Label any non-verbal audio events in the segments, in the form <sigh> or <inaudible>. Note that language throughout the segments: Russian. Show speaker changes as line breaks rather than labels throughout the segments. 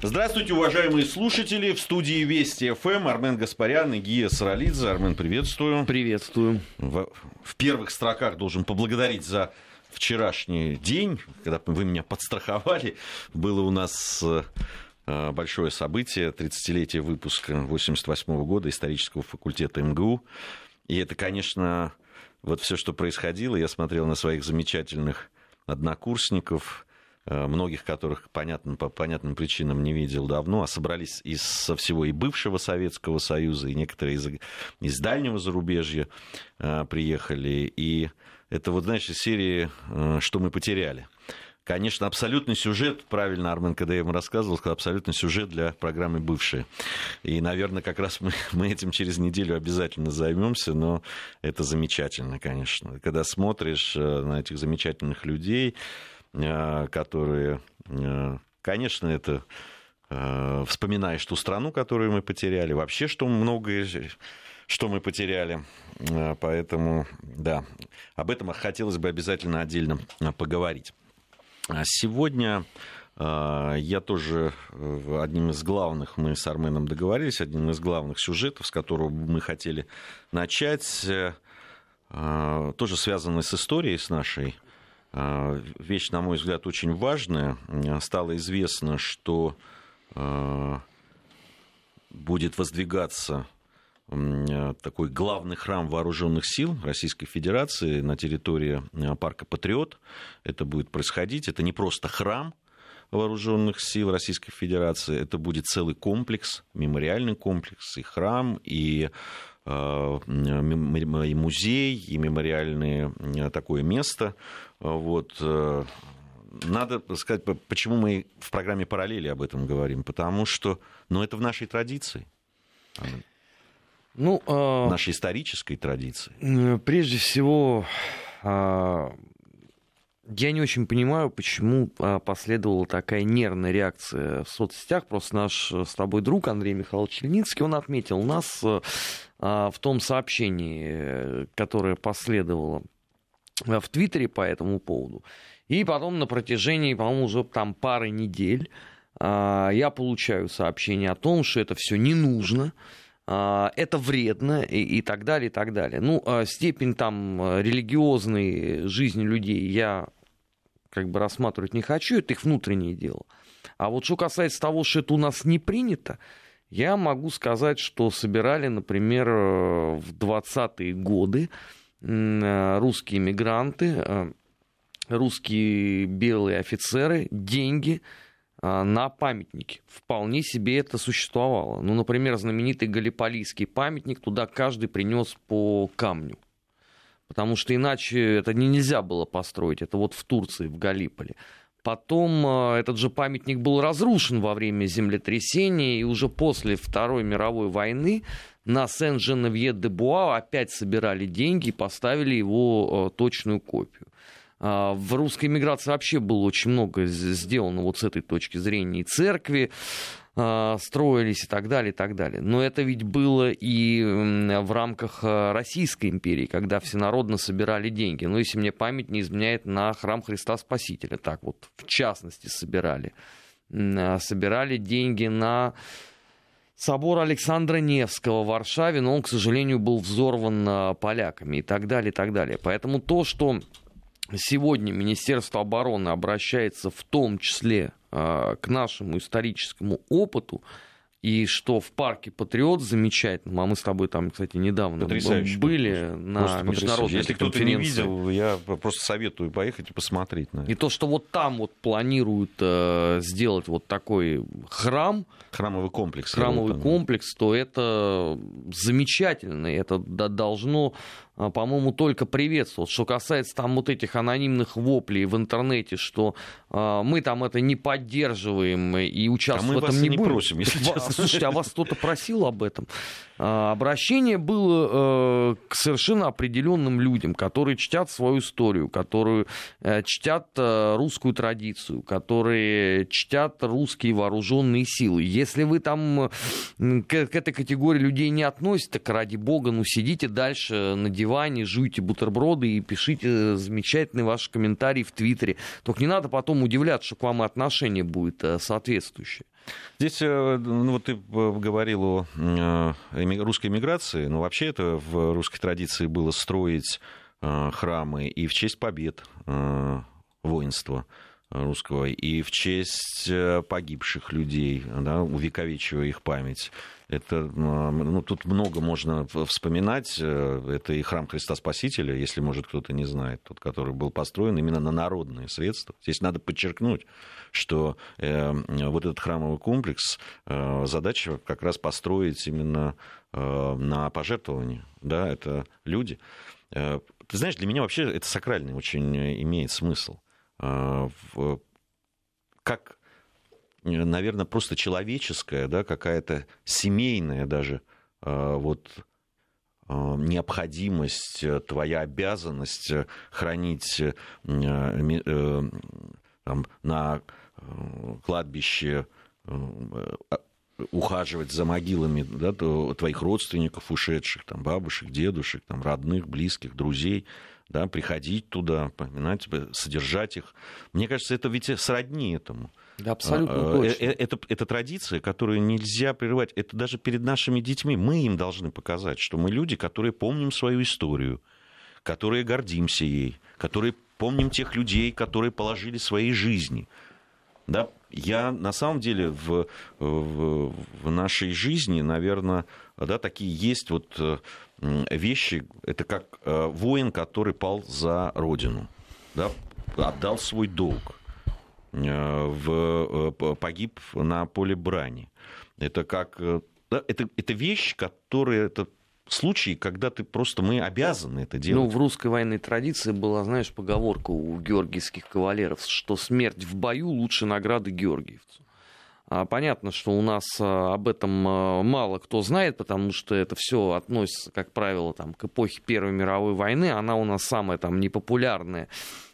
Здравствуйте, уважаемые слушатели. В студии Вести ФМ Армен Гаспарян и Гия Саралидзе. Армен, приветствую.
Приветствую.
В, в первых строках должен поблагодарить за вчерашний день, когда вы меня подстраховали. Было у нас э, большое событие, 30-летие выпуска 88 года исторического факультета МГУ. И это, конечно, вот все, что происходило, я смотрел на своих замечательных однокурсников, Э, многих которых понятно, по понятным причинам не видел давно, а собрались из со всего и бывшего Советского Союза, и некоторые из, из дальнего зарубежья э, приехали. И это вот, знаешь, из серии э, «Что мы потеряли». Конечно, абсолютный сюжет, правильно Армен КДМ рассказывал, сказал, абсолютный сюжет для программы «Бывшие». И, наверное, как раз мы, <laughs> мы этим через неделю обязательно займемся, но это замечательно, конечно. Когда смотришь на этих замечательных людей, Э, которые, э, конечно, это э, вспоминаешь ту страну, которую мы потеряли, вообще, что многое, что мы потеряли. Поэтому, да, об этом хотелось бы обязательно отдельно поговорить. А сегодня я тоже одним из главных, мы с Арменом договорились, одним из главных сюжетов, с которого мы хотели начать, тоже связанный с историей, с нашей вещь, на мой взгляд, очень важная. Стало известно, что а, будет воздвигаться такой главный храм вооруженных сил Российской Федерации на территории а, парка Патриот. Это будет происходить. Это не просто храм вооруженных сил Российской Федерации, это будет целый комплекс, мемориальный комплекс, и храм, и и музей, и мемориальное такое место. Вот. Э, надо сказать, почему мы в программе «Параллели» об этом говорим. Потому что ну, это в нашей традиции. Ну, э... Нашей исторической традиции.
Прежде всего, а, я не очень понимаю, почему а, последовала такая нервная реакция в соцсетях. Просто наш с тобой друг Андрей Михайлович Леницкий, он отметил нас э, в том сообщении, которое последовало в Твиттере по этому поводу. И потом на протяжении, по-моему, уже там пары недель а, я получаю сообщение о том, что это все не нужно, а, это вредно и, так далее, и так далее. Ну, степень там религиозной жизни людей я как бы рассматривать не хочу, это их внутреннее дело. А вот что касается того, что это у нас не принято, я могу сказать, что собирали, например, в 20-е годы э, русские мигранты, э, русские белые офицеры деньги э, на памятники. Вполне себе это существовало. Ну, например, знаменитый Галиполийский памятник, туда каждый принес по камню. Потому что иначе это нельзя было построить. Это вот в Турции, в Галиполе. Потом э, этот же памятник был разрушен во время землетрясения, и уже после Второй мировой войны на Сен-Женевье-де-Буа опять собирали деньги и поставили его э, точную копию. А, в русской миграции вообще было очень много сделано вот с этой точки зрения. И церкви строились и так далее, и так далее. Но это ведь было и в рамках э, Российской империи, когда всенародно собирали деньги. Ну, если мне память не изменяет, на храм Христа Спасителя. Так вот, в частности, собирали. А, собирали деньги на собор Александра Невского в Варшаве, но он, к сожалению, был взорван поляками и так далее, и так далее. Поэтому то, что сегодня Министерство обороны обращается в том числе к нашему историческому опыту, и что в парке Патриот замечательно, а мы с тобой там, кстати, недавно
Потрясающе.
были на международной
Если кто-то не видел, я просто советую поехать и посмотреть на это.
И то, что вот там вот планируют э, сделать вот такой храм,
храмовый комплекс,
храмовый комплекс, то это замечательно, это должно по-моему, только приветствовал. Что касается там вот этих анонимных воплей в интернете, что э, мы там это не поддерживаем и участвуем а в этом не, не будем.
просим, если честно.
Слушайте, а вас кто-то просил об этом? А, обращение было э, к совершенно определенным людям, которые чтят свою историю, которые э, чтят э, русскую традицию, которые чтят русские вооруженные силы. Если вы там к этой категории людей не относитесь, так ради бога, ну сидите дальше на диване, жуйте бутерброды и пишите замечательные ваши комментарии в Твиттере. Только не надо потом удивляться, что к вам отношение будет соответствующее.
Здесь, ну вот ты говорил о русской миграции, но вообще это в русской традиции было строить храмы и в честь побед воинства русского, и в честь погибших людей, да, увековечивая их память. Это, ну, тут много можно вспоминать. Э, это и храм Христа Спасителя, если, может, кто-то не знает, тот, который был построен именно на народные средства. Здесь надо подчеркнуть, что э, вот этот храмовый комплекс, э, задача как раз построить именно э, на пожертвования. Да, это люди. Э, ты знаешь, для меня вообще это сакральный очень имеет смысл. Э, в, как наверное, просто человеческая, да, какая-то семейная даже а, вот а, необходимость, э, твоя обязанность э, хранить э, там, на кладбище, ухаживать за могилами да, твоих родственников ушедших, там, бабушек, дедушек, там, родных, близких, друзей, да, приходить туда, поминать, содержать их. Мне кажется, это ведь сродни этому.
Да, абсолютно а, точно.
Это, это, это традиция, которую нельзя прерывать. Это даже перед нашими детьми. Мы им должны показать, что мы люди, которые помним свою историю, которые гордимся ей, которые помним тех людей, которые положили свои жизни. Да, я на самом деле в, в, в нашей жизни, наверное, да, такие есть вот вещи, это как э, воин, который пал за родину, да, отдал свой долг Э, в, э, погиб на поле брани. Это как... Да, это, это вещь, которая... Это случаи, когда ты просто мы обязаны это делать.
Ну, в русской военной традиции была, знаешь, поговорка у георгиевских кавалеров, что смерть в бою лучше награды георгиевцу. А понятно, что у нас об этом мало кто знает, потому что это все относится, как правило, там, к эпохе Первой мировой войны. Она у нас самая там, непопулярная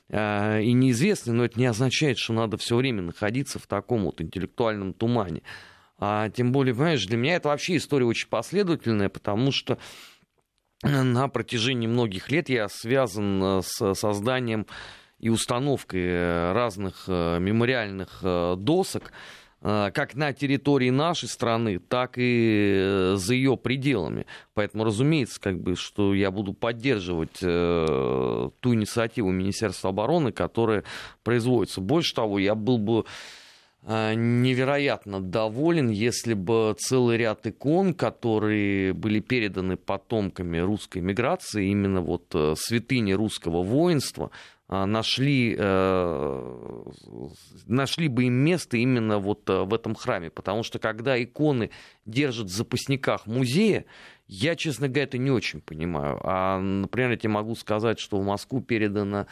Э, и неизвестный, но это не означает, что надо все время находиться в таком вот интеллектуальном тумане. А тем более, понимаешь, для меня это вообще история очень последовательная, потому что на протяжении многих лет я связан э, с созданием и установкой э, разных мемориальных досок, Э, как на территории нашей страны, так и э, за ее пределами. Поэтому, разумеется, как бы, что я буду поддерживать э, ту инициативу Министерства обороны, которая производится. Больше того, я был бы э, невероятно доволен, если бы целый ряд икон, которые были переданы потомками русской миграции, именно вот э, святыни русского воинства, нашли, э, нашли бы им место именно вот э, в этом храме. Потому что когда иконы держат в запасниках музея, я, честно говоря, это не очень понимаю. А, например, я тебе могу сказать, что в Москву передана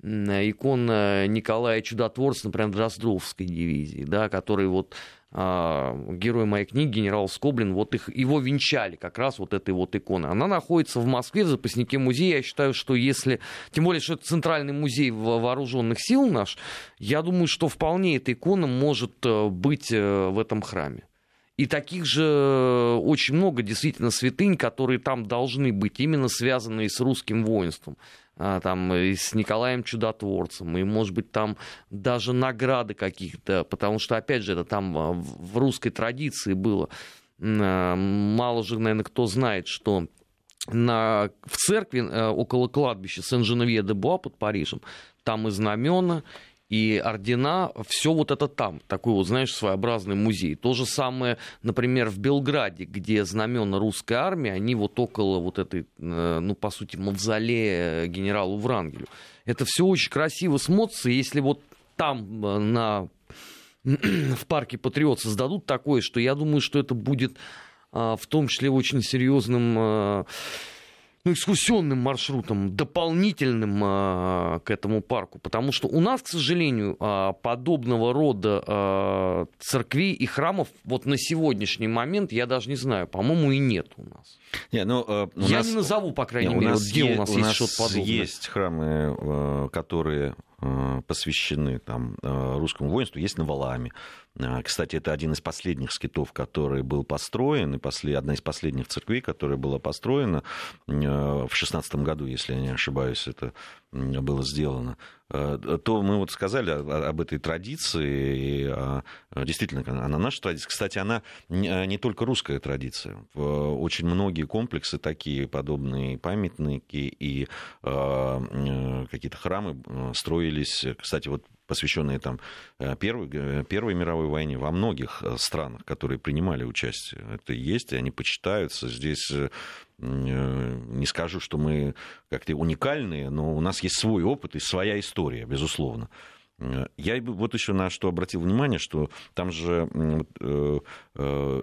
икона Николая Чудотворца, например, Дроздовской дивизии, да, который вот а, герой моей книги, генерал Скоблин, вот их, его венчали как раз вот этой вот иконой. Она находится в Москве, в запаснике музея. Я считаю, что если... Тем более, что это центральный музей вооруженных сил наш, я думаю, что вполне эта икона может э, быть э, в этом храме. И таких же очень много действительно святынь, которые там должны быть, именно связанные с русским воинством. А, там, и с Николаем Чудотворцем, и, может быть, там даже награды каких-то, потому что, опять же, это там а, в русской традиции было. А, мало же, наверное, кто знает, что на, в церкви около кладбища Сен-Женевье-де-Буа под Парижем, там и знамена, и ордена, все вот это там, такой вот, знаешь, своеобразный музей. То же самое, например, в Белграде, где знамена русской армии, они вот около вот этой, э, ну, по сути, мавзолея генералу Врангелю. Это все очень красиво смотрится, если вот там э, на, <clears throat> в парке Патриот создадут такое, что я думаю, что это будет а, в том числе очень серьезным э, ну, экскурсионным маршрутом, дополнительным а, к этому парку. Потому что у нас, к сожалению, а, подобного рода а, церквей и храмов вот на сегодняшний момент, я даже не знаю, по-моему, и нет у нас.
Не, ну, э,
я нас... не назову, по крайней не, мере, вот где у нас у есть что-то подобное.
Есть храмы, э, которые посвящены там, русскому воинству, есть на Валааме. Кстати, это один из последних скитов, который был построен, и после, одна из последних церквей, которая была построена в 16 году, если я не ошибаюсь, это было сделано. Э, то мы вот сказали об этой традиции, а, действительно, она наша традиция. Кстати, она не только русская традиция. Очень многие комплексы такие, подобные памятники и а, какие-то храмы строились. Кстати, вот посвященные там Первой, Первой мировой войне во многих странах, которые принимали участие. Это есть, и они почитаются. Здесь Э, не скажу, что мы как-то уникальные, но у нас есть свой опыт и своя история, безусловно. Э, я вот еще на что обратил внимание, что там же э,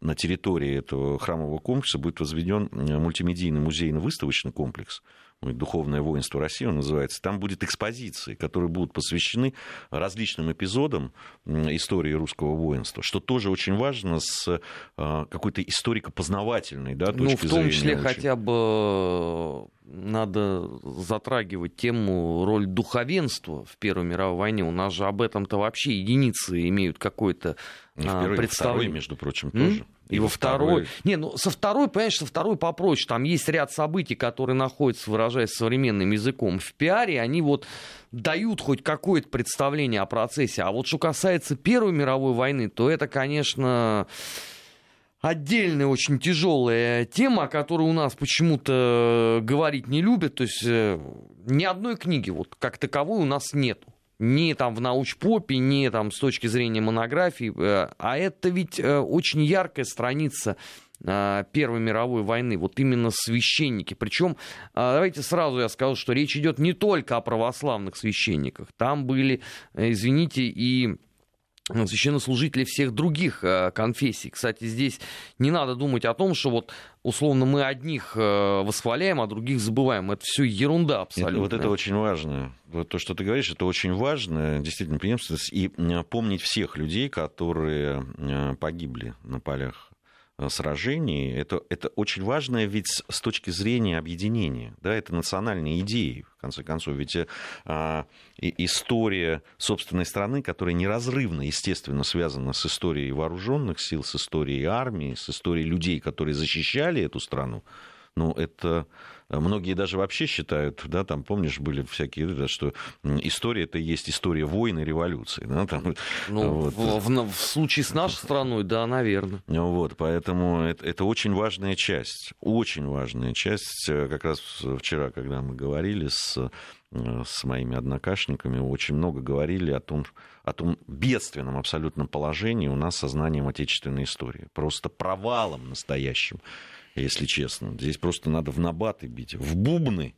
на территории этого храмового комплекса будет возведен мультимедийный музейно-выставочный комплекс – духовное воинство России он называется, там будет экспозиции, которые будут посвящены различным эпизодам истории русского воинства, что тоже очень важно с а, какой-то историко-познавательной да,
точки зрения. Ну, в том числе очень... хотя бы надо затрагивать тему роль духовенства в Первой мировой войне. У нас же об этом-то вообще единицы имеют какое-то
ну, а, представление. между прочим, тоже.
И, и во второй. второй. Не, ну со второй, понимаешь, со второй попроще. Там есть ряд событий, которые находятся, выражаясь современным языком, в пиаре. Они вот дают хоть какое-то представление о процессе. А вот что касается Первой мировой войны, то это, конечно, отдельная очень тяжелая тема, о которой у нас почему-то говорить не любят. То есть э, ни одной книги вот как таковой у нас нету. Ни там в научпопе, ни там с точки зрения монографии. Э, а это ведь э, очень яркая страница Первой мировой войны, вот именно священники. Причем, давайте сразу я скажу, что речь идет не только о православных священниках. Там были, извините, и священнослужители всех других э, конфессий. Кстати, здесь не надо думать о том, что вот условно мы одних э, восхваляем, а других забываем. Это все ерунда абсолютно.
Это, вот это очень важно. Вот то, что ты говоришь, это очень важно, действительно, преемственность. И помнить всех людей, которые погибли на полях сражений, это, это очень важно ведь с точки зрения объединения, да, это национальные идеи, в конце концов, ведь а, и, история собственной страны, которая неразрывно, естественно, связана с историей вооруженных сил, с историей армии, с историей людей, которые защищали эту страну, ну, это многие даже вообще считают, да, там, помнишь, были всякие, да, что история это есть история войны и революции. Да, там,
ну, вот. в, в, в случае с нашей страной, да, наверное.
Вот, поэтому это, это очень важная часть, очень важная часть. Э, как раз вчера, когда мы говорили с э, с моими однокашниками очень много говорили о том, о том бедственном абсолютном положении у нас со знанием отечественной истории. Просто провалом настоящим если честно. Здесь просто надо в набаты бить, в бубны.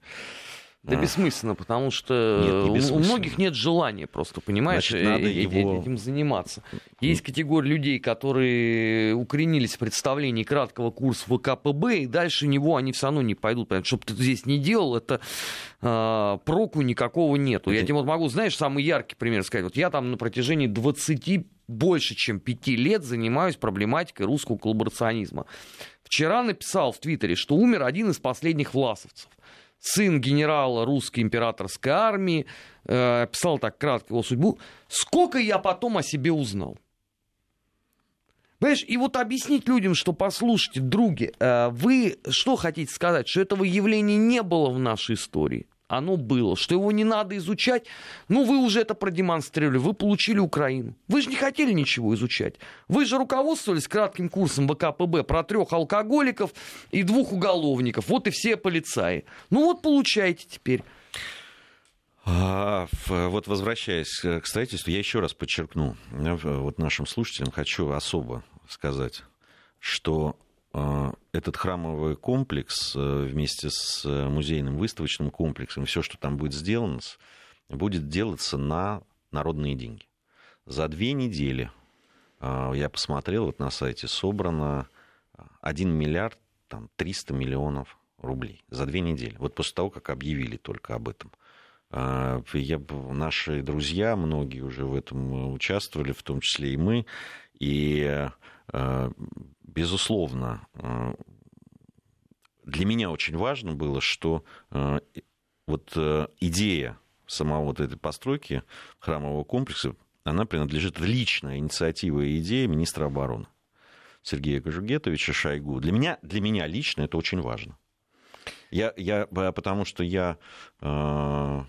Да а. бессмысленно, потому что нет, у многих нет желания просто, понимаешь, Значит, надо э, э, его... этим заниматься. Есть категория людей, которые укоренились в представлении краткого курса ВКПБ, и дальше него они все равно не пойдут. Потому что, что ты здесь не делал, это э, проку никакого нету. Это... Я тебе вот могу, знаешь, самый яркий пример сказать. Вот я там на протяжении 20 больше, чем 5 лет занимаюсь проблематикой русского коллаборационизма. Вчера написал в Твиттере, что умер один из последних власовцев. Сын генерала русской императорской армии, э, писал так кратко его судьбу. Сколько я потом о себе узнал. Понимаешь, и вот объяснить людям, что послушайте, други, э, вы что хотите сказать, что этого явления не было в нашей истории? Оно было, что его не надо изучать. Ну, вы уже это продемонстрировали, вы получили Украину. Вы же не хотели ничего изучать. Вы же руководствовались кратким курсом ВКПБ про трех алкоголиков и двух уголовников. Вот и все полицаи. Ну вот получаете теперь.
А, вот возвращаясь к строительству, я еще раз подчеркну, вот нашим слушателям хочу особо сказать, что этот храмовый комплекс э, вместе с э, музейным выставочным комплексом, все, что там будет сделано, будет делаться на народные деньги. За две недели, а, я посмотрел, вот на сайте собрано 1 миллиард там, 300 миллионов рублей за две недели. Вот после того, как объявили только об этом. А, я, наши друзья, многие уже в этом участвовали, в том числе и мы. И безусловно, э, для меня очень важно было, что э, вот э, идея самого вот этой постройки храмового комплекса, она принадлежит личной инициативе и идее министра обороны Сергея Кожугетовича Шойгу. Для меня, для меня лично это очень важно. Я, я, потому что я э,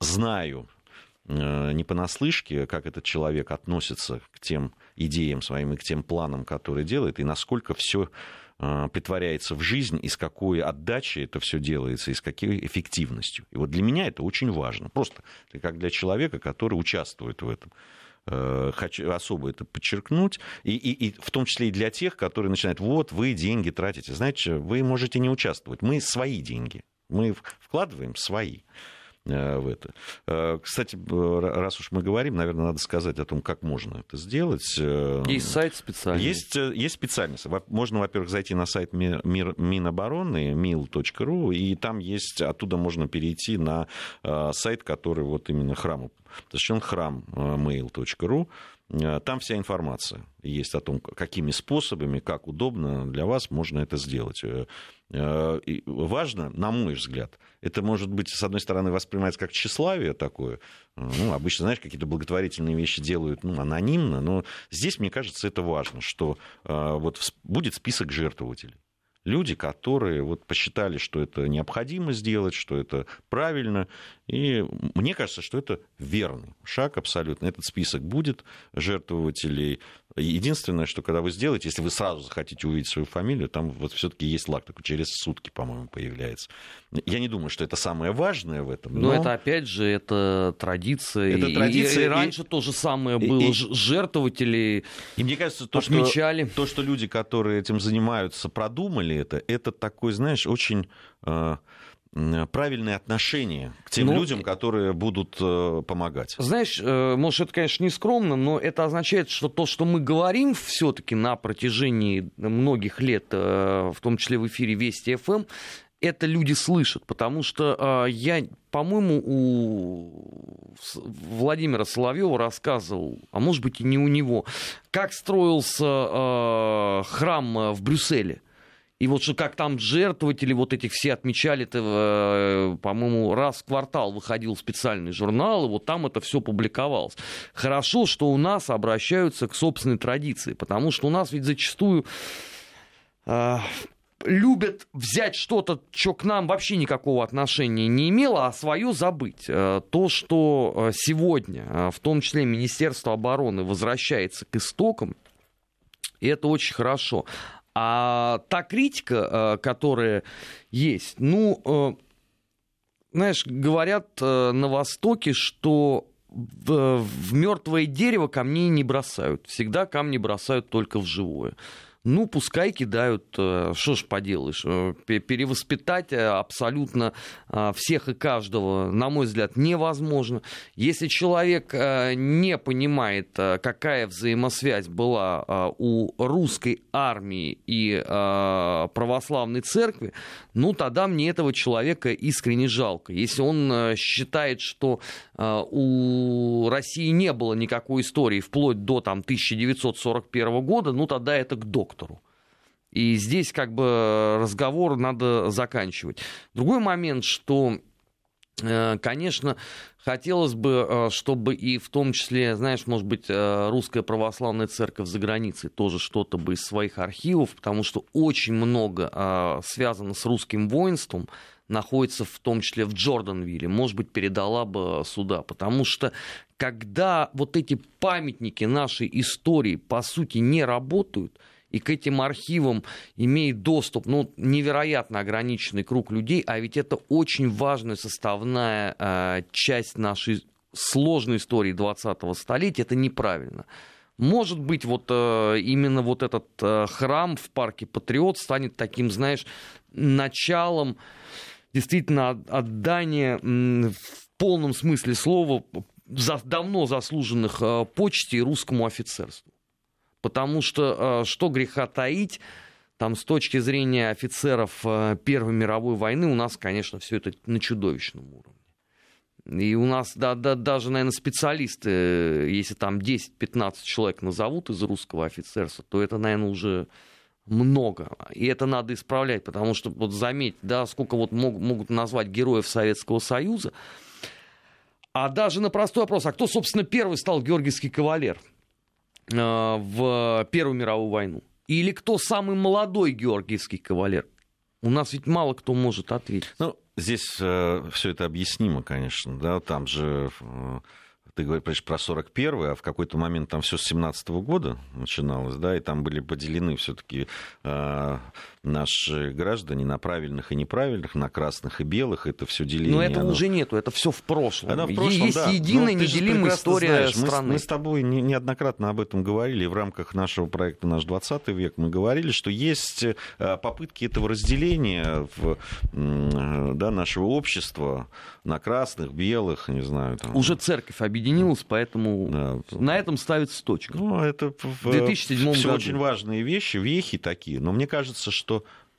знаю э, не понаслышке, как этот человек относится к тем идеям своим и к тем планам, которые делает, и насколько все э, притворяется в жизнь, и с какой отдачей это все делается, и с какой эффективностью. И вот для меня это очень важно. Просто как для человека, который участвует в этом. Э, хочу особо это подчеркнуть, и, и, и в том числе и для тех, которые начинают, вот, вы деньги тратите. Знаете, вы можете не участвовать. Мы свои деньги. Мы вкладываем свои. Э, в это. Э, кстати, раз уж мы говорим, наверное, надо сказать о том, как можно это сделать.
Э, есть сайт специальный.
Есть, есть специальный. Можно, во-первых, зайти на сайт Минобороны, mil.ru, и там есть, оттуда можно перейти на сайт, который вот именно храму посвящен храм mail.ru. Там вся информация есть о том, какими способами, как удобно для вас можно это сделать. И важно, на мой взгляд, это может быть, с одной стороны, воспринимается как тщеславие такое. Ну, обычно, знаешь, какие-то благотворительные вещи делают ну, анонимно, но здесь, мне кажется, это важно, что э, вот будет список жертвователей люди, которые вот посчитали, что это необходимо сделать, что это правильно. И мне кажется, что это верный шаг абсолютно. Этот список будет жертвователей. Единственное, что когда вы сделаете, если вы сразу захотите увидеть свою фамилию, там вот все-таки есть лак такой, через сутки, по-моему, появляется. Я не думаю, что это самое важное в этом.
Но, но это опять же, это традиция. Это традиция. И, и раньше и, то же самое было. И, жертвователи
и мне кажется, то, отмечали. Что, то, что люди, которые этим занимаются, продумали это, это такой, знаешь, очень э, правильное отношение к тем ну, людям, которые будут э, помогать.
Знаешь, э, может, это, конечно, не скромно, но это означает, что то, что мы говорим все-таки на протяжении многих лет, э, в том числе в эфире Вести ФМ, это люди слышат, потому что я, по-моему, у Владимира Соловьева рассказывал, а может быть и не у него, как строился храм в Брюсселе. И вот что как там жертвователи вот этих все отмечали, это, э, по-моему, раз в квартал выходил специальный журнал, и вот там это все публиковалось. Хорошо, что у нас обращаются к собственной традиции, потому что у нас ведь зачастую э, любят взять что-то, что к нам вообще никакого отношения не имело, а свое забыть. Э, то, что э, сегодня, в том числе Министерство обороны, возвращается к истокам, и это очень хорошо. А та критика, э, которая есть, ну, э, знаешь, говорят э, на Востоке, что в, мертвое дерево камней не бросают. Всегда камни бросают только в живое ну, пускай кидают, э, что ж поделаешь, э, перевоспитать э, абсолютно всех и каждого, на мой взгляд, невозможно. Если человек не понимает, какая взаимосвязь была у русской армии и православной церкви, ну, тогда мне этого человека искренне жалко. Если он считает, что у России не было никакой истории вплоть до там, 1941 года, ну, тогда это к доктору. И здесь как бы разговор надо заканчивать. Другой момент, что э, Конечно, хотелось бы, э, чтобы и в том числе, знаешь, может быть, э, русская православная церковь за границей тоже что-то бы из своих архивов, потому что очень много связано с русским воинством, находится в том числе в Джорданвилле, может быть, передала бы сюда. Потому что когда вот эти памятники нашей истории, по сути, не работают – и к этим архивам имеет доступ ну, невероятно ограниченный круг людей, а ведь это очень важная составная э, часть нашей сложной истории 20-го столетия, это неправильно. Может быть, вот э, именно вот этот э, храм в парке Патриот станет таким, знаешь, началом действительно отдания в полном смысле слова за давно заслуженных э, почестей русскому офицерству. Потому что, э, что греха таить, там с точки зрения офицеров э, Первой мировой войны у нас, конечно, все это на чудовищном уровне. И у нас да, да, даже, наверное, специалисты, если там 10-15 человек назовут из русского офицерства, то это, наверное, уже много. И это надо исправлять, потому что, вот заметь, да, сколько вот мог, могут назвать героев Советского Союза, а даже на простой вопрос, а кто, собственно, первый стал георгиевский кавалер? Э, в Первую мировую войну? Или кто самый молодой георгиевский кавалер? У нас ведь мало кто может ответить.
Ну, здесь э, все это объяснимо, конечно. Да? Там же э, ты говоришь про 41-й, а в какой-то момент там все с 17 -го года начиналось, да, и там были поделены все-таки э, наши граждане на правильных и неправильных, на красных и белых, это все деление.
Но этого
оно...
уже нету, это все в прошлом.
Оно в прошлом
Есть
да.
единая неделимая история
знаешь,
страны.
Мы, мы с тобой не, неоднократно об этом говорили, в рамках нашего проекта «Наш 20 век» мы говорили, что есть э, попытки этого разделения в, да, нашего общества на красных, белых, не знаю. Там.
Уже церковь объединилась, поэтому да. на этом ставится точка.
Ну, это в
2007
все
году.
очень важные вещи, вехи такие, но мне кажется, что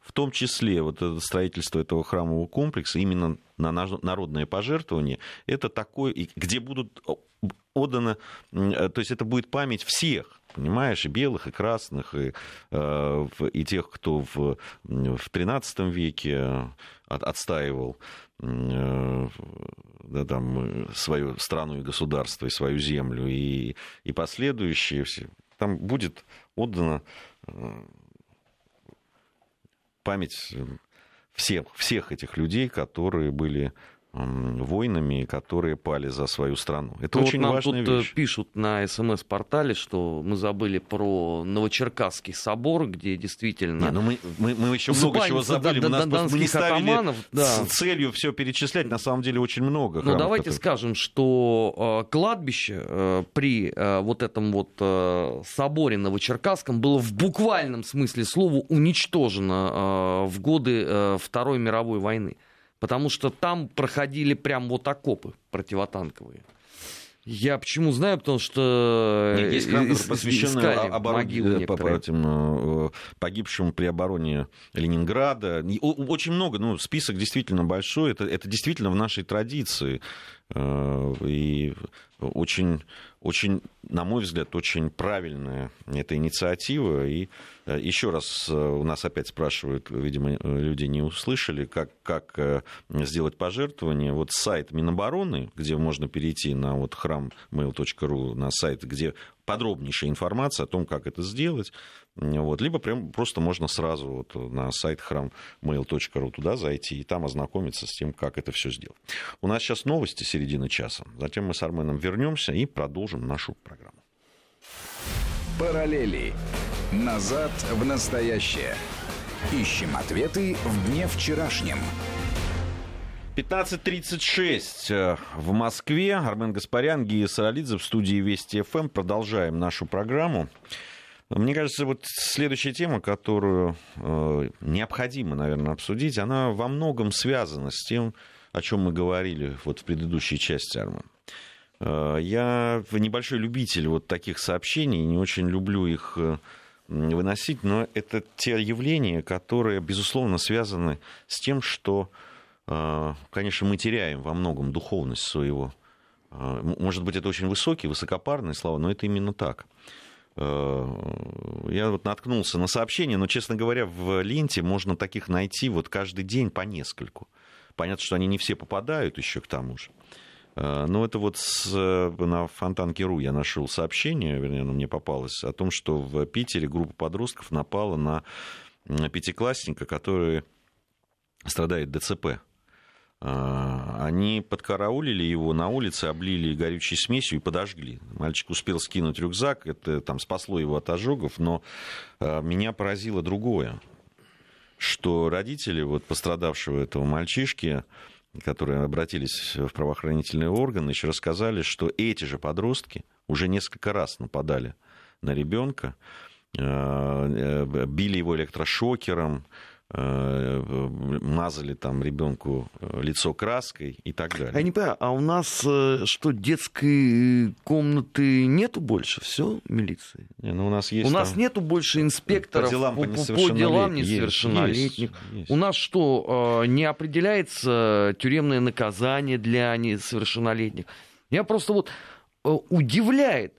в том числе вот это строительство этого храмового комплекса именно на народное пожертвование, это такое, где будут отданы, то есть это будет память всех, понимаешь, и белых, и красных, и, э, и тех, кто в, в 13 веке отстаивал э, да, там, свою страну и государство, и свою землю, и, и последующие все. Там будет отдано э, память всех, всех этих людей, которые были воинами, которые пали за свою страну. Это
ну,
очень
вот нам
важная
тут
вещь.
пишут на СМС-портале, что мы забыли про Новочеркасский собор, где действительно...
Не, ну мы, мы, мы еще много чего забыли.
Да,
мы, нас просто, мы не ставили
атаманов, да.
с целью все перечислять. На самом деле очень много.
Но
храмов,
давайте
которые...
скажем, что э, кладбище э, при э, вот этом вот э, соборе Новочеркасском было в буквальном смысле слова уничтожено э, в годы э, Второй мировой войны потому что там проходили прям вот окопы противотанковые. Я почему знаю, потому что
Нет, есть храм, посвященный оборон...
могилы
по, этим, э, погибшим при обороне Ленинграда. Очень много, ну, список действительно большой. Это, это действительно в нашей традиции. Э, И очень, очень, на мой взгляд, очень правильная эта инициатива. И э, еще раз э, у нас опять спрашивают, видимо, люди не услышали, как, как сделать пожертвование. Вот сайт Минобороны, где можно перейти на вот храм mail.ru, на сайт, где подробнейшая информация о том, как это сделать. Вот. Либо прям просто можно сразу вот на сайт храмmail.ru туда зайти и там ознакомиться с тем, как это все сделать. У нас сейчас новости середины часа. Затем мы с Арменом вернемся и продолжим нашу программу.
Параллели. Назад в настоящее. Ищем ответы в дне вчерашнем.
15.36 э, в Москве. Армен Гаспарян, Гия Саралидзе в студии Вести ФМ. Продолжаем нашу программу. Мне кажется, вот следующая тема, которую э, необходимо, наверное, обсудить, она во многом связана с тем, о чем мы говорили вот в предыдущей части, Армен. Э, я небольшой любитель вот таких сообщений, не очень люблю их э, выносить, но это те явления, которые, безусловно, связаны с тем, что, конечно, мы теряем во многом духовность своего. Может быть, это очень высокие, высокопарные слова, но это именно так. Э, Я вот наткнулся на сообщение, но, честно говоря, в ленте можно таких найти вот каждый день по нескольку. Понятно, что они не все попадают еще к тому же. Э, Но это вот с, э, на Фонтанке.ру я нашел сообщение, вернее, оно мне попалось, о том, что в Питере группа подростков напала на пятиклассника, который страдает ДЦП. Э, Они подкараулили его на улице, облили горючей смесью и подожгли. Мальчик успел скинуть рюкзак, это там спасло его от ожогов, но э, меня поразило другое, что родители вот пострадавшего этого мальчишки, которые обратились в правоохранительные органы, еще рассказали, что эти же подростки уже несколько раз нападали на ребенка, били его электрошокером, мазали там ребенку лицо краской и так далее.
Я не понимаю, а у нас э, что, детской комнаты нету больше? Все, милиции?
Не, ну, у нас есть
у
там...
нас нету больше инспекторов
по делам, по,
по делам
несовершеннолетним.
несовершеннолетних.
Есть, есть.
У нас что, э, не определяется тюремное наказание для несовершеннолетних? Я просто вот э, удивляет.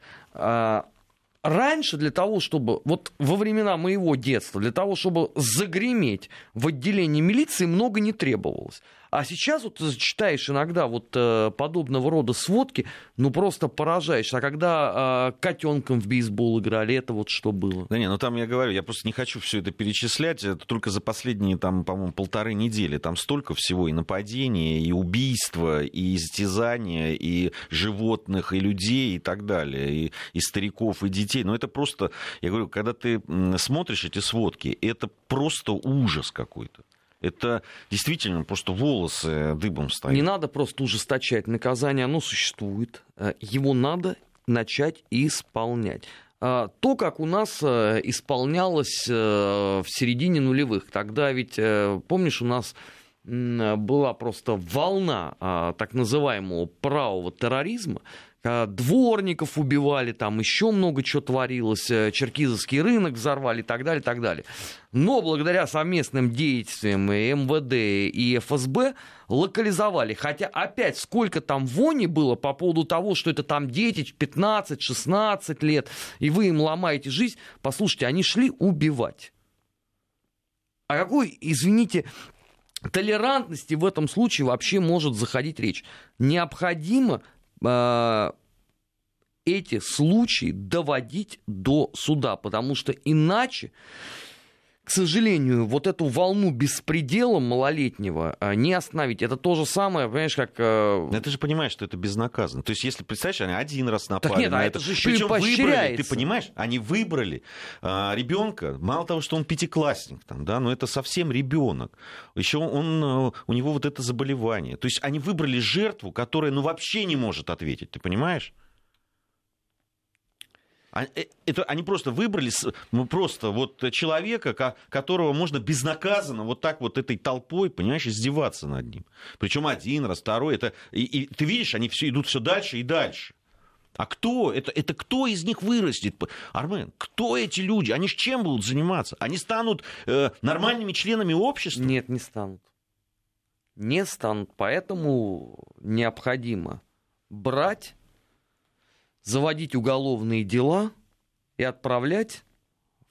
Раньше для того, чтобы, вот во времена моего детства, для того, чтобы загреметь в отделении милиции, много не требовалось. А сейчас вот читаешь иногда вот э, подобного рода сводки, ну просто поражаешься. А когда э, котенком в бейсбол играли, это вот что было?
Да не, ну там я говорю, я просто не хочу все это перечислять. Это только за последние, там, по-моему, полторы недели. Там столько всего и нападения, и убийства, и истязания, и животных, и людей, и так далее, и, и стариков, и детей. Но это просто, я говорю, когда ты смотришь эти сводки, это просто ужас какой-то. Это действительно просто волосы дыбом стоят.
Не надо просто ужесточать наказание, оно существует. Э, его надо начать исполнять. А, то, как у нас э, исполнялось э, в середине нулевых. Тогда ведь, помнишь, у нас была просто волна а, так называемого правого терроризма, дворников убивали, там еще много чего творилось, э, черкизовский рынок взорвали и так далее, и так далее. Но благодаря совместным действиям МВД и ФСБ локализовали. Хотя опять сколько там вони было по поводу того, что это там дети 15-16 лет, и вы им ломаете жизнь. Послушайте, они шли убивать. О какой, извините, толерантности в этом случае вообще может заходить речь? Необходимо а, эти случаи доводить до суда, потому что иначе к сожалению, вот эту волну беспредела малолетнего а, не остановить. Это то же самое, понимаешь, как...
Э, Но ты же понимаешь, что это безнаказанно. То есть, если, представляешь, они один раз напали так нет,
на
а
это, это же еще Причем выбрали,
ты понимаешь, они выбрали а, ребенка, мало того, что он пятиклассник, там, да, но это совсем ребенок. Еще он, э, у него вот это заболевание. То есть, они выбрали жертву, которая, ну, вообще не может ответить, ты понимаешь? А, э, это, они просто выбрали ну, просто вот человека, которого можно безнаказанно вот так вот этой толпой, понимаешь, издеваться над ним. Причем один раз, второй. Это, и, и ты видишь, они все идут все дальше и дальше. А кто? Это, это кто из них вырастет? Армен, кто эти люди? Они с чем будут заниматься? Они станут э, нормальными членами общества?
Нет, не станут. Не станут. Поэтому необходимо брать заводить уголовные дела и отправлять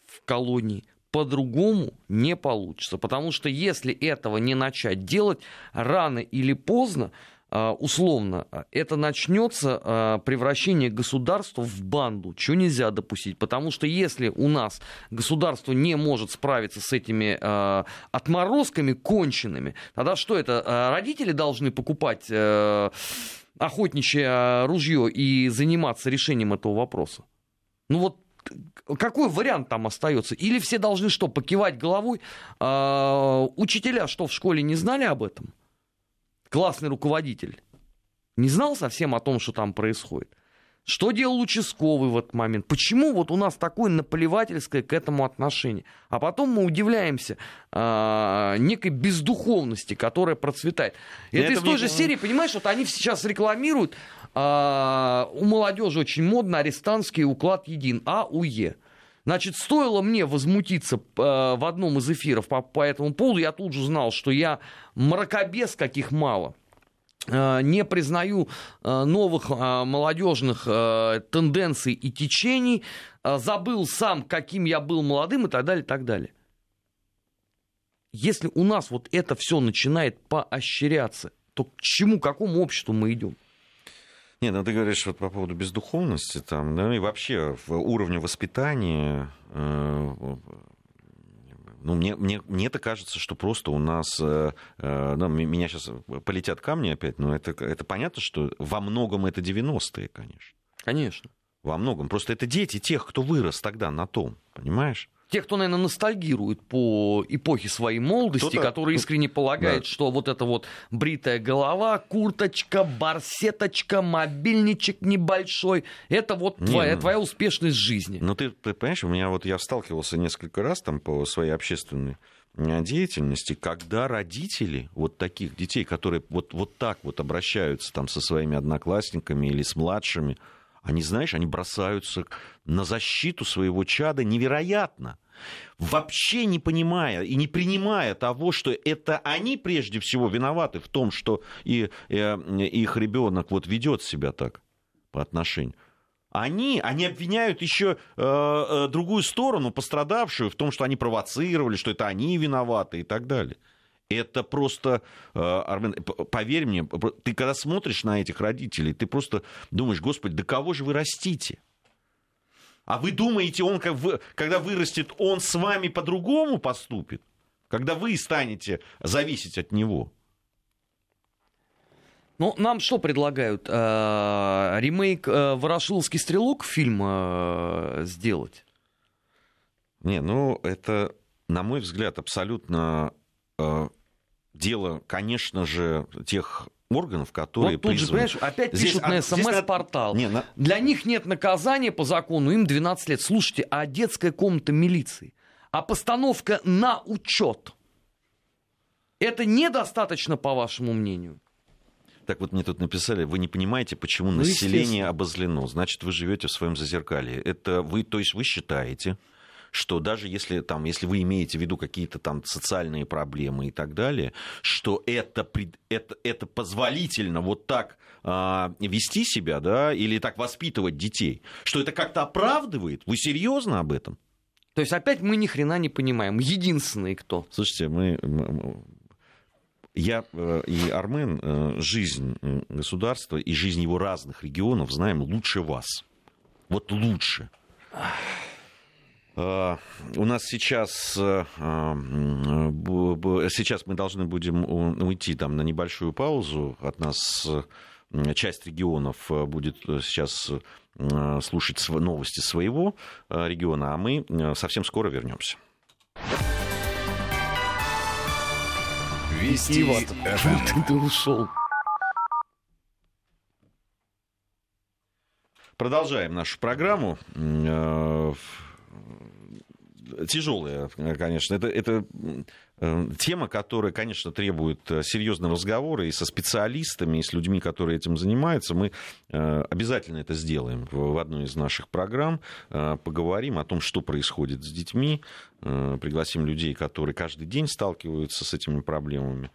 в колонии по-другому не получится. Потому что если этого не начать делать, рано или поздно, условно, это начнется а, превращение государства в банду, что нельзя допустить. Потому что если у нас государство не может справиться с этими а, отморозками конченными, тогда что это? Родители должны покупать охотничье ружье и заниматься решением этого вопроса. Ну вот какой вариант там остается? Или все должны что, покивать головой? А, учителя что, в школе не знали об этом? Классный руководитель не знал совсем о том, что там происходит? Что делал участковый в этот момент? Почему вот у нас такое наплевательское к этому отношение? А потом мы удивляемся э, некой бездуховности, которая процветает. И это, это из той же серии, понимаешь, вот они сейчас рекламируют, э, у молодежи очень модно арестантский уклад един, АУЕ. Значит, стоило мне возмутиться э, в одном из эфиров по, по этому поводу, я тут же знал, что я мракобес каких мало. Э, не признаю э, новых молодежных тенденций и течений, забыл сам, каким я был молодым и так далее, и так далее. Если у нас вот это все начинает поощряться, то к чему, к какому обществу мы идем?
Нет, ну ты говоришь вот по поводу бездуховности там, да, и вообще в уровне воспитания ну, мне, мне, мне это кажется, что просто у нас... Э, э, ну, меня сейчас полетят камни опять, но это, это понятно, что во многом это 90-е, конечно.
Конечно.
Во многом. Просто это дети тех, кто вырос тогда на том, понимаешь?
Те, кто, наверное, ностальгирует по эпохе своей молодости, которые искренне полагают, да. что вот эта вот бритая голова, курточка, барсеточка, мобильничек небольшой, это вот Не, твоя, ну, твоя успешность жизни.
Ну, ты, ты понимаешь, у меня вот я сталкивался несколько раз там по своей общественной деятельности, когда родители вот таких детей, которые вот, вот так вот обращаются там со своими одноклассниками или с младшими, они, знаешь, они бросаются на защиту своего чада невероятно вообще не понимая и не принимая того, что это они прежде всего виноваты в том, что и, и, э, их ребенок вот ведет себя так по отношению. Они, они обвиняют еще э, э, другую сторону, пострадавшую, в том, что они провоцировали, что это они виноваты и так далее. Это просто, э, Армен, поверь мне, ты когда смотришь на этих родителей, ты просто думаешь, господи, да кого же вы растите? А вы думаете, он, когда вырастет, он с вами по-другому поступит? Когда вы станете зависеть от него?
Ну, нам что предлагают? Э, ремейк э, «Ворошиловский стрелок» фильм э, сделать?
Не, ну, это, на мой взгляд, абсолютно дело, конечно же, тех органов, которые
вот тут призваны... же, понимаешь, опять здесь, пишут на СМС-портал. На... Для них нет наказания по закону, им 12 лет. Слушайте, а детская комната милиции? А постановка на учет? Это недостаточно, по вашему мнению?
Так вот мне тут написали, вы не понимаете, почему ну, население обозлено. Значит, вы живете в своем зазеркалье. Это вы, то есть вы считаете, что даже если, там, если вы имеете в виду какие-то там социальные проблемы и так далее, что это, это, это позволительно вот так а, вести себя, да, или так воспитывать детей, что это как-то оправдывает? Вы серьезно об этом?
То есть опять мы ни хрена не понимаем. Единственные кто.
Слушайте, мы, я э, и Армен э, жизнь государства и жизнь его разных регионов знаем лучше вас. Вот лучше. Uh, у нас сейчас, uh, uh, сейчас мы должны будем уйти там на небольшую паузу. От нас часть регионов будет сейчас слушать новости своего региона, а мы совсем скоро вернемся.
Вести ФМ. Ты ушел.
Продолжаем нашу программу. Э, тяжелая, конечно. Это, это э, тема, которая, конечно, требует э, серьезного разговора и со специалистами, и с людьми, которые этим занимаются. Мы обязательно это сделаем в одной из наших программ. Поговорим о том, что происходит с детьми. Пригласим людей, которые каждый день сталкиваются с этими проблемами.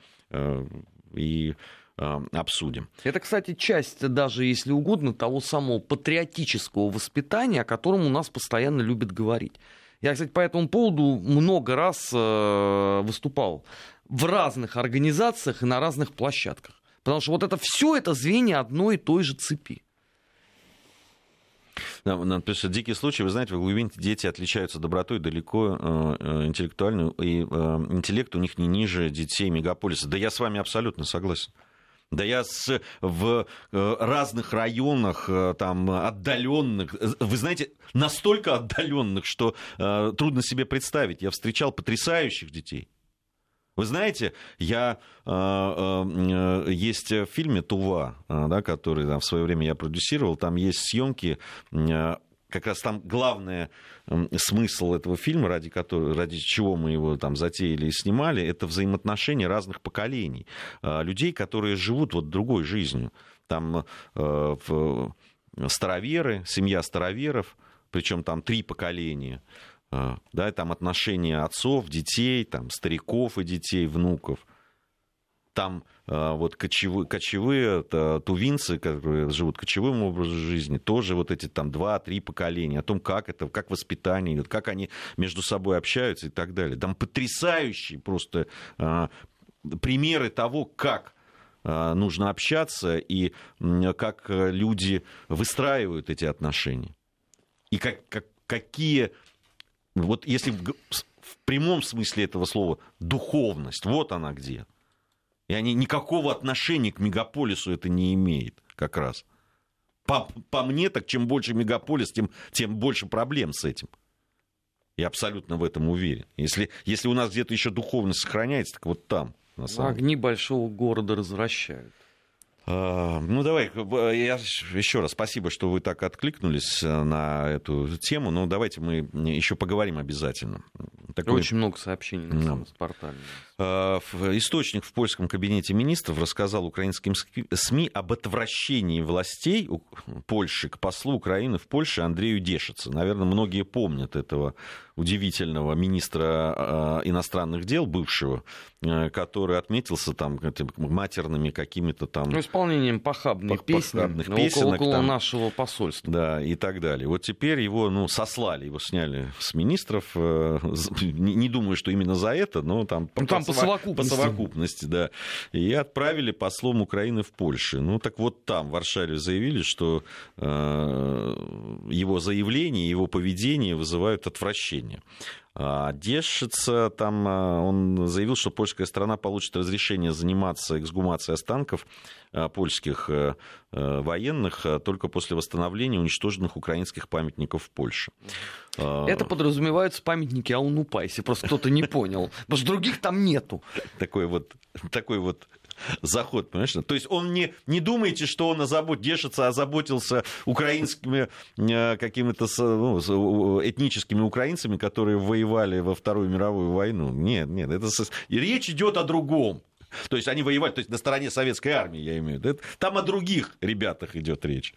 И обсудим.
Это, кстати, часть, даже если угодно, того самого патриотического воспитания, о котором у нас постоянно любят говорить. Я, кстати, по этому поводу много раз э, выступал в разных организациях и на разных площадках. Потому что вот это все это звенья одной и той же цепи.
Нам пишет, дикий случай, вы знаете, в глубине дети отличаются добротой далеко э, э интеллектуально, и э, интеллект у них не ниже детей мегаполиса. Да я с вами абсолютно согласен. Да я с, в э, разных районах, э, там, отдаленных, вы знаете, настолько отдаленных, что э, трудно себе представить. Я встречал потрясающих детей. Вы знаете, я, э, э, есть в фильме «Тува», э, да, который там, в свое время я продюсировал, там есть съемки как раз там главный смысл этого фильма, ради, которого, ради чего мы его там затеяли и снимали, это взаимоотношения разных поколений. А, людей, которые живут вот другой жизнью. Там э, староверы, семья староверов, причем там три поколения. А, да, там отношения отцов, детей, там, стариков и детей, внуков – там а, вот кочевые, кочевые тувинцы, которые живут кочевым образом жизни, тоже вот эти там два-три поколения, о том, как это, как воспитание идет, как они между собой общаются и так далее. Там потрясающие просто а, примеры того, как а, нужно общаться и как люди выстраивают эти отношения. И как, как, какие, вот если в, в прямом смысле этого слова, духовность, вот она где – и они никакого отношения к мегаполису это не имеет как раз. По, по мне, так чем больше мегаполис, тем, тем больше проблем с этим. Я абсолютно в этом уверен. Если, если у нас где-то еще духовность сохраняется, так вот там.
На самом... Огни большого города развращают.
А, ну, давай, я еще раз спасибо, что вы так откликнулись э, на эту тему. Но давайте мы еще поговорим обязательно.
Такой... Очень много сообщений на no. портале.
А, источник в польском кабинете министров рассказал украинским СМИ об отвращении властей Польши к послу Украины в Польше Андрею Дешице. Наверное, многие помнят этого удивительного министра а, иностранных дел бывшего, э, который отметился там матерными какими-то там...
Ну, исполнением похабных, похабных песен песенок, около там, нашего посольства.
Да, и так далее. Вот теперь его ну, сослали, его сняли с министров, э, не, не думаю, что именно за это, но там,
ну, там по, совокупности.
По совокупности, да. И отправили послом Украины в Польшу. Ну, так вот там, в Варшаве, заявили, что э, его заявления, его поведение вызывают отвращение. А Дешица там, а, он заявил, что польская страна получит разрешение заниматься эксгумацией останков а, польских э, э, военных только после восстановления уничтоженных украинских памятников в Польше.
Это подразумеваются памятники Алуну Пайсе, просто кто-то не понял, потому что других там нету. <laughs>
Такой вот, такой вот заход, понимаешь? То есть он не, не думайте, что он озабот, Дешится озаботился украинскими э, какими-то ну, этническими украинцами, которые воевали во Вторую мировую войну. Нет, нет, это речь идет о другом. То есть они воевали, то есть на стороне советской армии, я имею в виду. Там о других ребятах идет речь.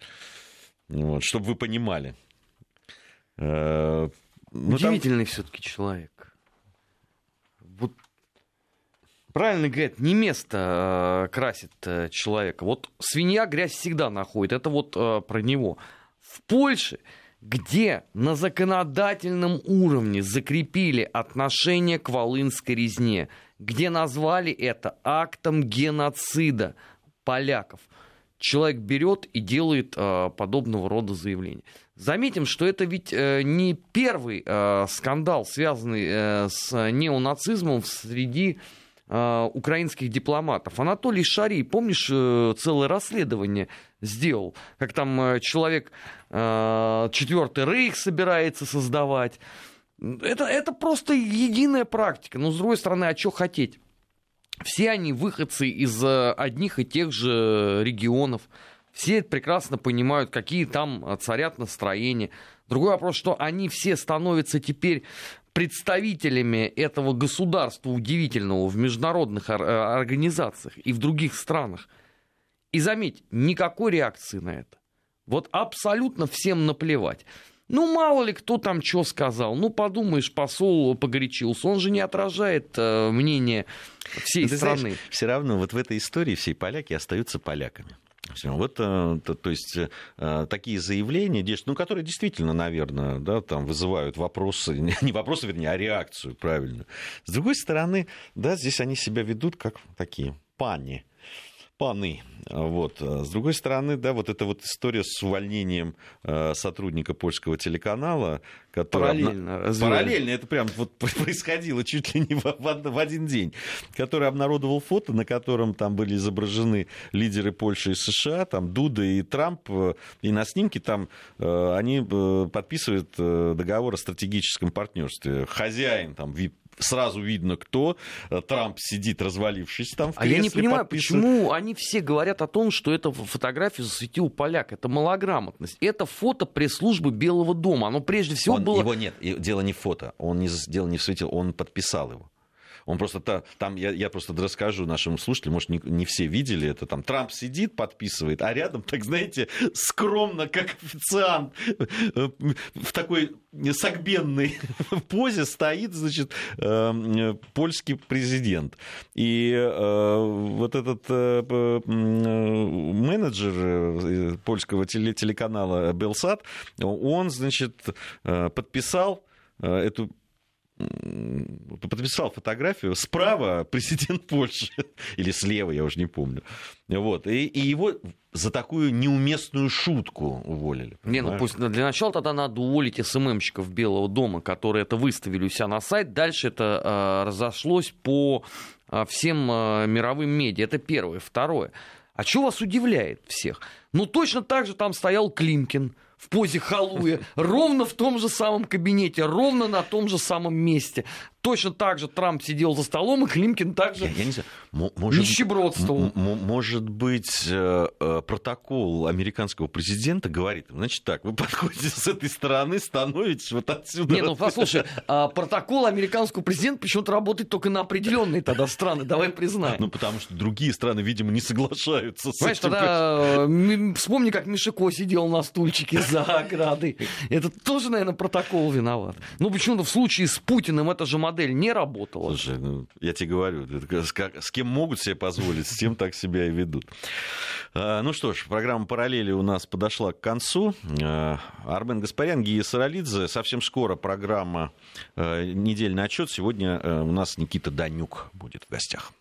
Вот, чтобы вы понимали.
Э, ну, Удивительный там... все-таки человек. Вот Правильно говорят, не место э, красит э, человека. Вот свинья грязь всегда находит. Это вот э, про него. В Польше, где на законодательном уровне закрепили отношение к волынской резне, где назвали это актом геноцида поляков, человек берет и делает э, подобного рода заявления. Заметим, что это ведь э, не первый э, скандал, связанный э, с неонацизмом среди Э, украинских дипломатов. Анатолий Шарий, помнишь, э, целое расследование сделал, как там э, человек четвертый рейх собирается создавать. Это, это просто единая практика. Но, с другой стороны, а что хотеть? Все они выходцы из одних и тех же регионов. Все прекрасно понимают, какие там царят настроения. Другой вопрос, что они все становятся теперь представителями этого государства удивительного в международных э, организациях и в других странах. И заметь, никакой реакции на это. Вот абсолютно всем наплевать. Ну, мало ли кто там что сказал. Ну, подумаешь, посол погорячился. Он же не отражает э, мнение всей Ты страны. Знаешь,
все равно вот в этой истории все поляки остаются поляками. Все. Вот, э, то, то есть, э, такие заявления, ну, которые действительно, наверное, да, там вызывают вопросы, <laughs> не вопросы, вернее, а реакцию, правильно. С другой стороны, да, здесь они себя ведут как такие пани, паны. Вот. С другой стороны, да, вот эта вот история с увольнением э, сотрудника польского телеканала, который...
Параллельно.
Обна... Параллельно, это прям вот <laughs> происходило чуть ли не в, один день, который обнародовал фото, на котором там были изображены лидеры Польши и США, там Дуда и Трамп, э, и на снимке там э, они подписывают договор о стратегическом партнерстве. Хозяин там сразу видно, кто. Э, Трамп сидит, развалившись там в
кресле. А я не понимаю, почему они все говорят о том, что это фотографию засветил поляк. Это малограмотность. Это фото пресс-службы Белого дома. Оно прежде всего
он,
было...
Его нет, дело не в фото. Он не, дело не светил, он подписал его. Он просто та, там, я, я просто расскажу нашим слушателям, может, не, не все видели это, там Трамп сидит, подписывает, а рядом, так знаете, скромно, как официант, в такой согбенной <laughs> позе стоит, значит, э, польский президент. И э, вот этот э, менеджер польского телеканала Белсат, он, значит, подписал эту подписал фотографию. Справа <laughs> президент Польши. Или слева, я уже не помню. Вот. И, и его за такую неуместную шутку уволили.
Не, ну пусть для начала тогда надо уволить СММщиков Белого дома, которые это выставили у себя на сайт. Дальше это э, разошлось по э, всем э, мировым медиа. Это первое. Второе. А что вас удивляет всех? Ну, точно так же там стоял Климкин в позе халуя, ровно в том же самом кабинете, ровно на том же самом месте. Точно так же Трамп сидел за столом, и Климкин также я, я не знаю, может, нищебродствовал.
Может быть, э, э, протокол американского президента говорит, значит так, вы подходите с этой стороны, становитесь вот отсюда.
Не, ну послушай, а протокол американского президента почему-то работает только на определенные тогда страны, давай признаем.
Ну, потому что другие страны, видимо, не соглашаются с
Понимаешь, этим. тогда э, вспомни, как Мишико сидел на стульчике за оградой. Это тоже, наверное, протокол виноват. Ну, почему-то в случае с Путиным это же модель модель не работала.
Слушай, ну, я тебе говорю, с, с кем могут себе позволить, с тем так себя и ведут. А, ну что ж, программа «Параллели» у нас подошла к концу. А, Армен Гаспарян, Гия Саралидзе. Совсем скоро программа «Недельный отчет». Сегодня у нас Никита Данюк будет в гостях.